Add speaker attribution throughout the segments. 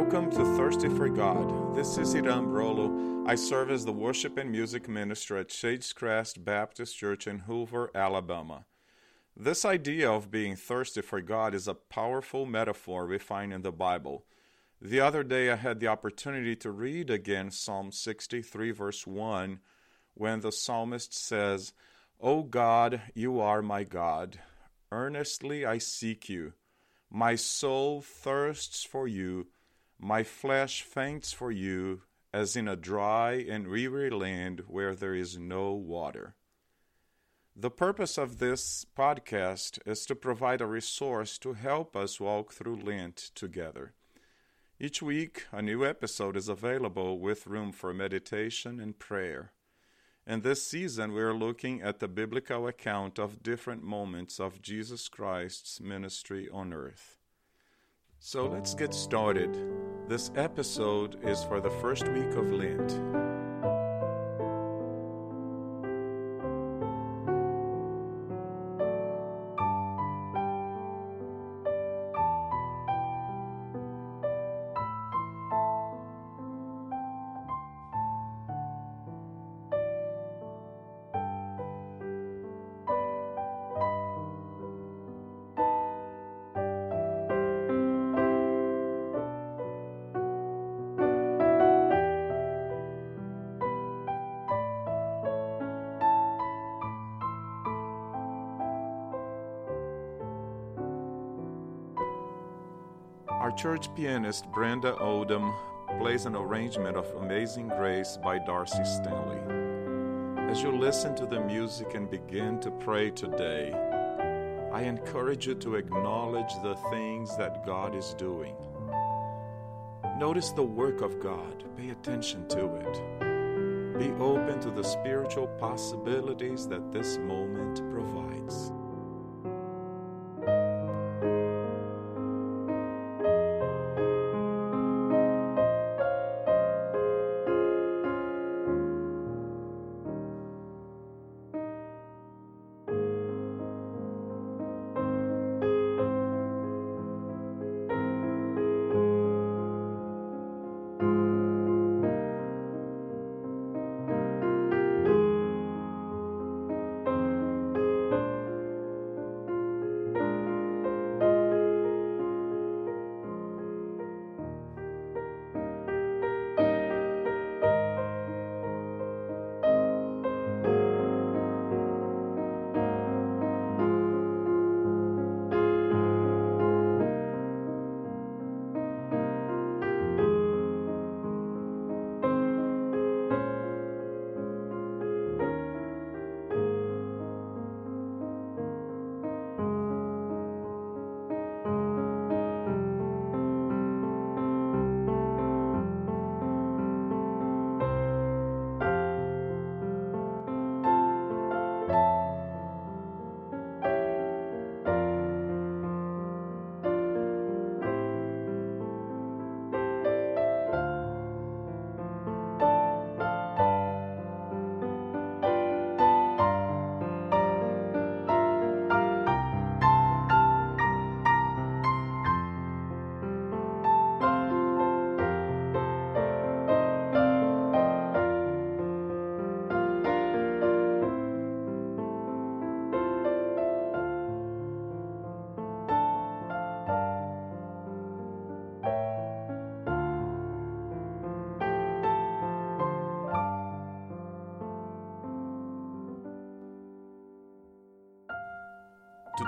Speaker 1: Welcome to Thirsty for God. This is Iram Brolo. I serve as the worship and music minister at Shades Crest Baptist Church in Hoover, Alabama. This idea of being thirsty for God is a powerful metaphor we find in the Bible. The other day I had the opportunity to read again Psalm 63, verse 1, when the psalmist says, O God, you are my God. Earnestly I seek you. My soul thirsts for you, my flesh faints for you, as in a dry and weary land where there is no water. The purpose of this podcast is to provide a resource to help us walk through Lent together. Each week, a new episode is available with room for meditation and prayer. In this season, we are looking at the biblical account of different moments of Jesus Christ's ministry on earth. So let's get started. This episode is for the first week of Lent. Our church pianist Brenda Odom plays an arrangement of Amazing Grace by Darcy Stanley. As you listen to the music and begin to pray today, I encourage you to acknowledge the things that God is doing. Notice the work of God, pay attention to it. Be open to the spiritual possibilities that this moment provides.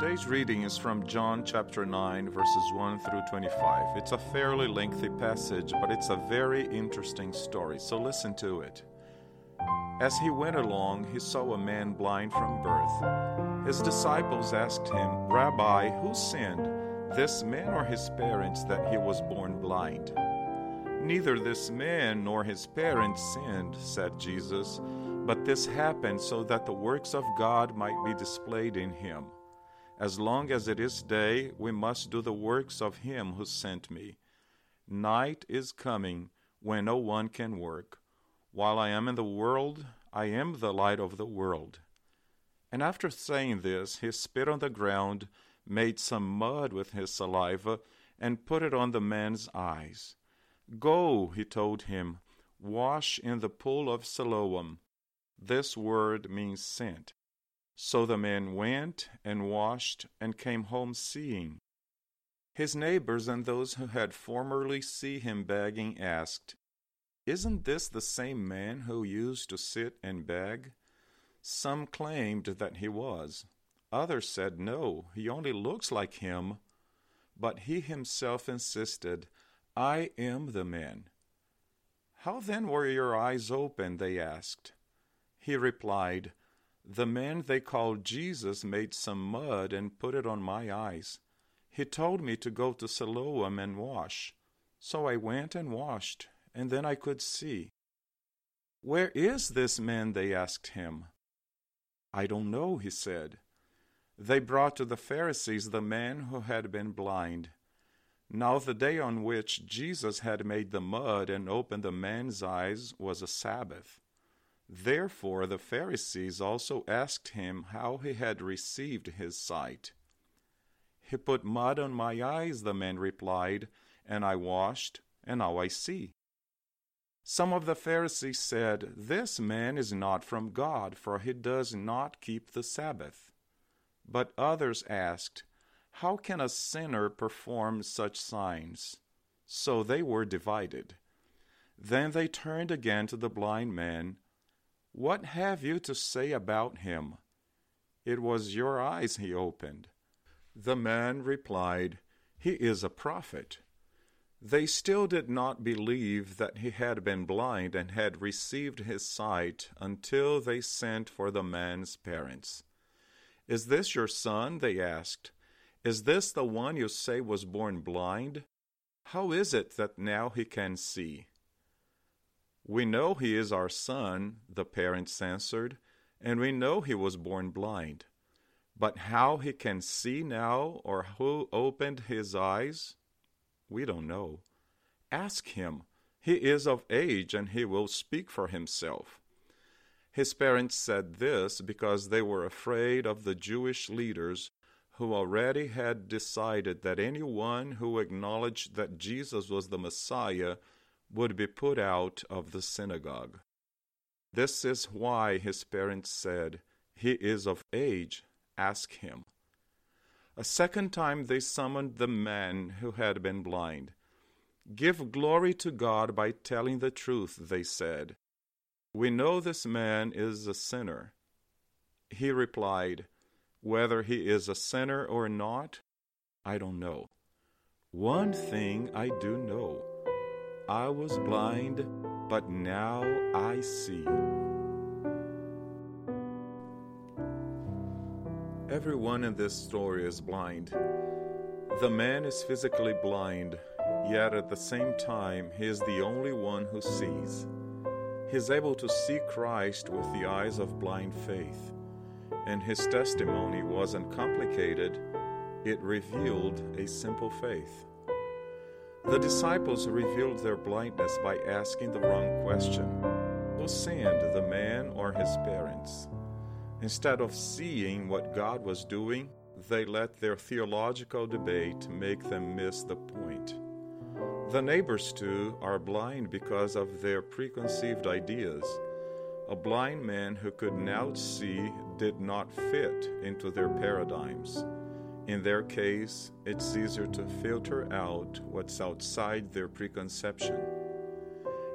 Speaker 1: Today's reading is from John chapter 9, verses 1 through 25. It's a fairly lengthy passage, but it's a very interesting story, so listen to it. As he went along, he saw a man blind from birth. His disciples asked him, Rabbi, who sinned, this man or his parents, that he was born blind? Neither this man nor his parents sinned, said Jesus, but this happened so that the works of God might be displayed in him. As long as it is day, we must do the works of him who sent me. Night is coming when no one can work. While I am in the world, I am the light of the world. And after saying this, he spit on the ground, made some mud with his saliva, and put it on the man's eyes. Go, he told him, wash in the pool of Siloam. This word means sent. So the man went and washed and came home seeing. His neighbors and those who had formerly seen him begging asked, Isn't this the same man who used to sit and beg? Some claimed that he was. Others said, No, he only looks like him. But he himself insisted, I am the man. How then were your eyes open? They asked. He replied, The man they called Jesus made some mud and put it on my eyes. He told me to go to Siloam and wash. So I went and washed, and then I could see. Where is this man? They asked him. I don't know, he said. They brought to the Pharisees the man who had been blind. Now, the day on which Jesus had made the mud and opened the man's eyes was a Sabbath. Therefore, the Pharisees also asked him how he had received his sight. He put mud on my eyes, the man replied, and I washed, and now I see. Some of the Pharisees said, This man is not from God, for he does not keep the Sabbath. But others asked, how can a sinner perform such signs? So they were divided. Then they turned again to the blind man. What have you to say about him? It was your eyes he opened. The man replied, He is a prophet. They still did not believe that he had been blind and had received his sight until they sent for the man's parents. Is this your son? They asked. Is this the one you say was born blind? How is it that now he can see? We know he is our son, the parents answered, and we know he was born blind. But how he can see now, or who opened his eyes, we don't know. Ask him. He is of age, and he will speak for himself. His parents said this because they were afraid of the Jewish leaders who already had decided that anyone who acknowledged that Jesus was the Messiah would be put out of the synagogue. This is why his parents said, He is of age, ask him. A second time they summoned the man who had been blind. Give glory to God by telling the truth, they said. We know this man is a sinner. He replied, whether he is a sinner or not, I don't know. One thing I do know I was blind, but now I see. Everyone in this story is blind. The man is physically blind, yet at the same time, he is the only one who sees. He is able to see Christ with the eyes of blind faith and his testimony wasn't complicated, it revealed a simple faith. The disciples revealed their blindness by asking the wrong question Who sinned, the man or his parents? Instead of seeing what God was doing, they let their theological debate make them miss the point. The neighbors, too, are blind because of their preconceived ideas a blind man who could now see did not fit into their paradigms. In their case, it's easier to filter out what's outside their preconception.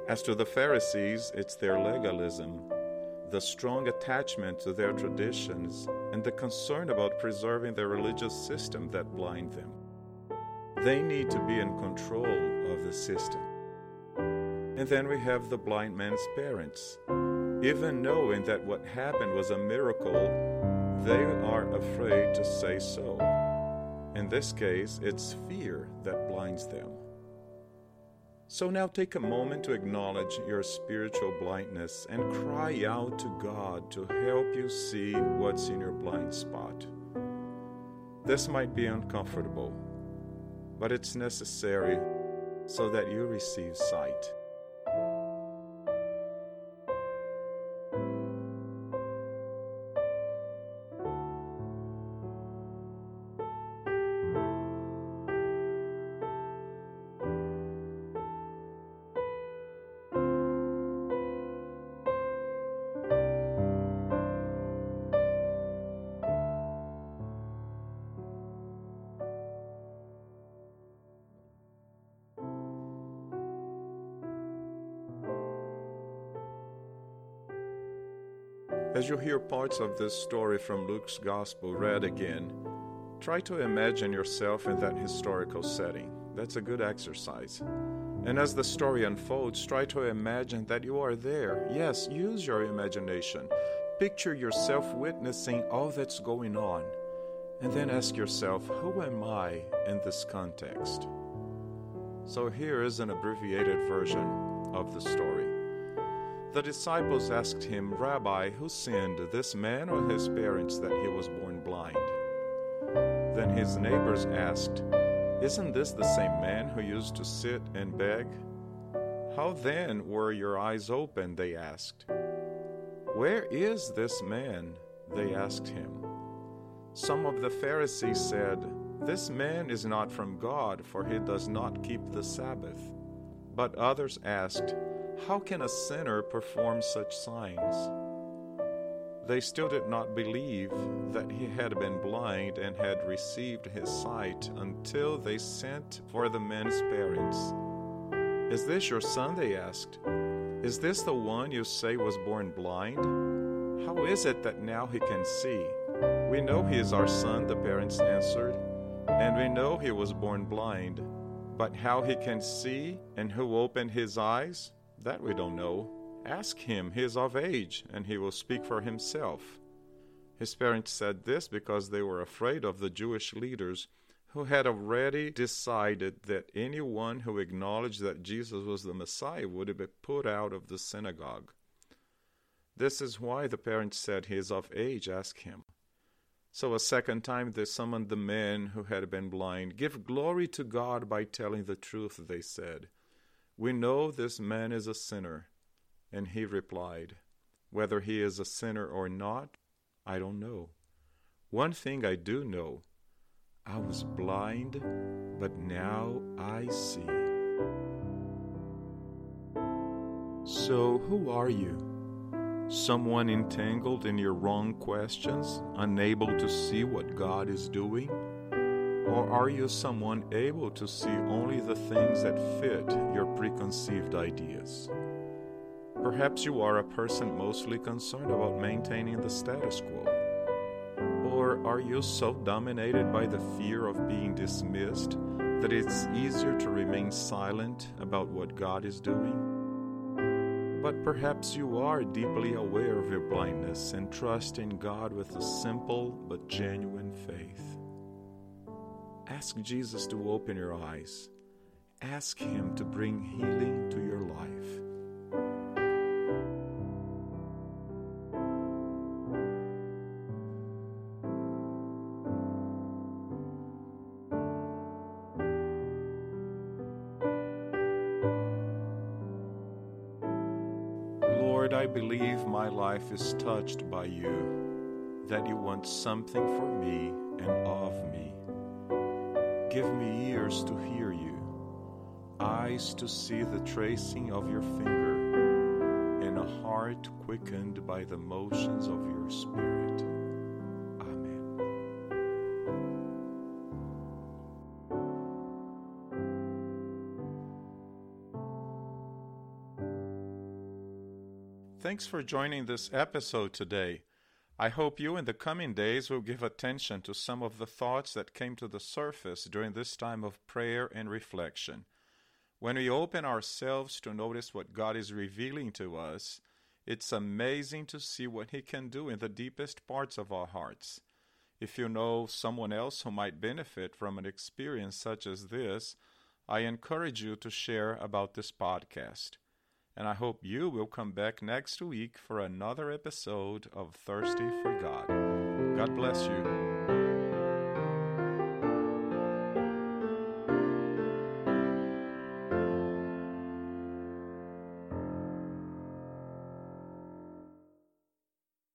Speaker 1: As to the Pharisees, it's their legalism, the strong attachment to their traditions, and the concern about preserving their religious system that blind them. They need to be in control of the system. And then we have the blind man's parents. Even knowing that what happened was a miracle, they are afraid to say so. In this case, it's fear that blinds them. So now take a moment to acknowledge your spiritual blindness and cry out to God to help you see what's in your blind spot. This might be uncomfortable, but it's necessary so that you receive sight. As you hear parts of this story from Luke's Gospel read again, try to imagine yourself in that historical setting. That's a good exercise. And as the story unfolds, try to imagine that you are there. Yes, use your imagination. Picture yourself witnessing all that's going on. And then ask yourself, who am I in this context? So here is an abbreviated version of the story. The disciples asked him, Rabbi, who sinned, this man or his parents, that he was born blind? Then his neighbors asked, Isn't this the same man who used to sit and beg? How then were your eyes open? They asked. Where is this man? They asked him. Some of the Pharisees said, This man is not from God, for he does not keep the Sabbath. But others asked, how can a sinner perform such signs? They still did not believe that he had been blind and had received his sight until they sent for the man's parents. Is this your son? They asked. Is this the one you say was born blind? How is it that now he can see? We know he is our son, the parents answered, and we know he was born blind. But how he can see and who opened his eyes? That we don't know. Ask him, he is of age, and he will speak for himself. His parents said this because they were afraid of the Jewish leaders who had already decided that anyone who acknowledged that Jesus was the Messiah would be put out of the synagogue. This is why the parents said he is of age, ask him. So a second time they summoned the men who had been blind. Give glory to God by telling the truth, they said. We know this man is a sinner. And he replied, Whether he is a sinner or not, I don't know. One thing I do know I was blind, but now I see. So, who are you? Someone entangled in your wrong questions, unable to see what God is doing? Or are you someone able to see only the things that fit your preconceived ideas? Perhaps you are a person mostly concerned about maintaining the status quo. Or are you so dominated by the fear of being dismissed that it's easier to remain silent about what God is doing? But perhaps you are deeply aware of your blindness and trust in God with a simple but genuine faith. Ask Jesus to open your eyes. Ask Him to bring healing to your life. Lord, I believe my life is touched by you, that you want something for me and of me. Give me ears to hear you, eyes to see the tracing of your finger, and a heart quickened by the motions of your Spirit. Amen. Thanks for joining this episode today. I hope you in the coming days will give attention to some of the thoughts that came to the surface during this time of prayer and reflection. When we open ourselves to notice what God is revealing to us, it's amazing to see what He can do in the deepest parts of our hearts. If you know someone else who might benefit from an experience such as this, I encourage you to share about this podcast and I hope you will come back next week for another episode of Thirsty for God. God bless you.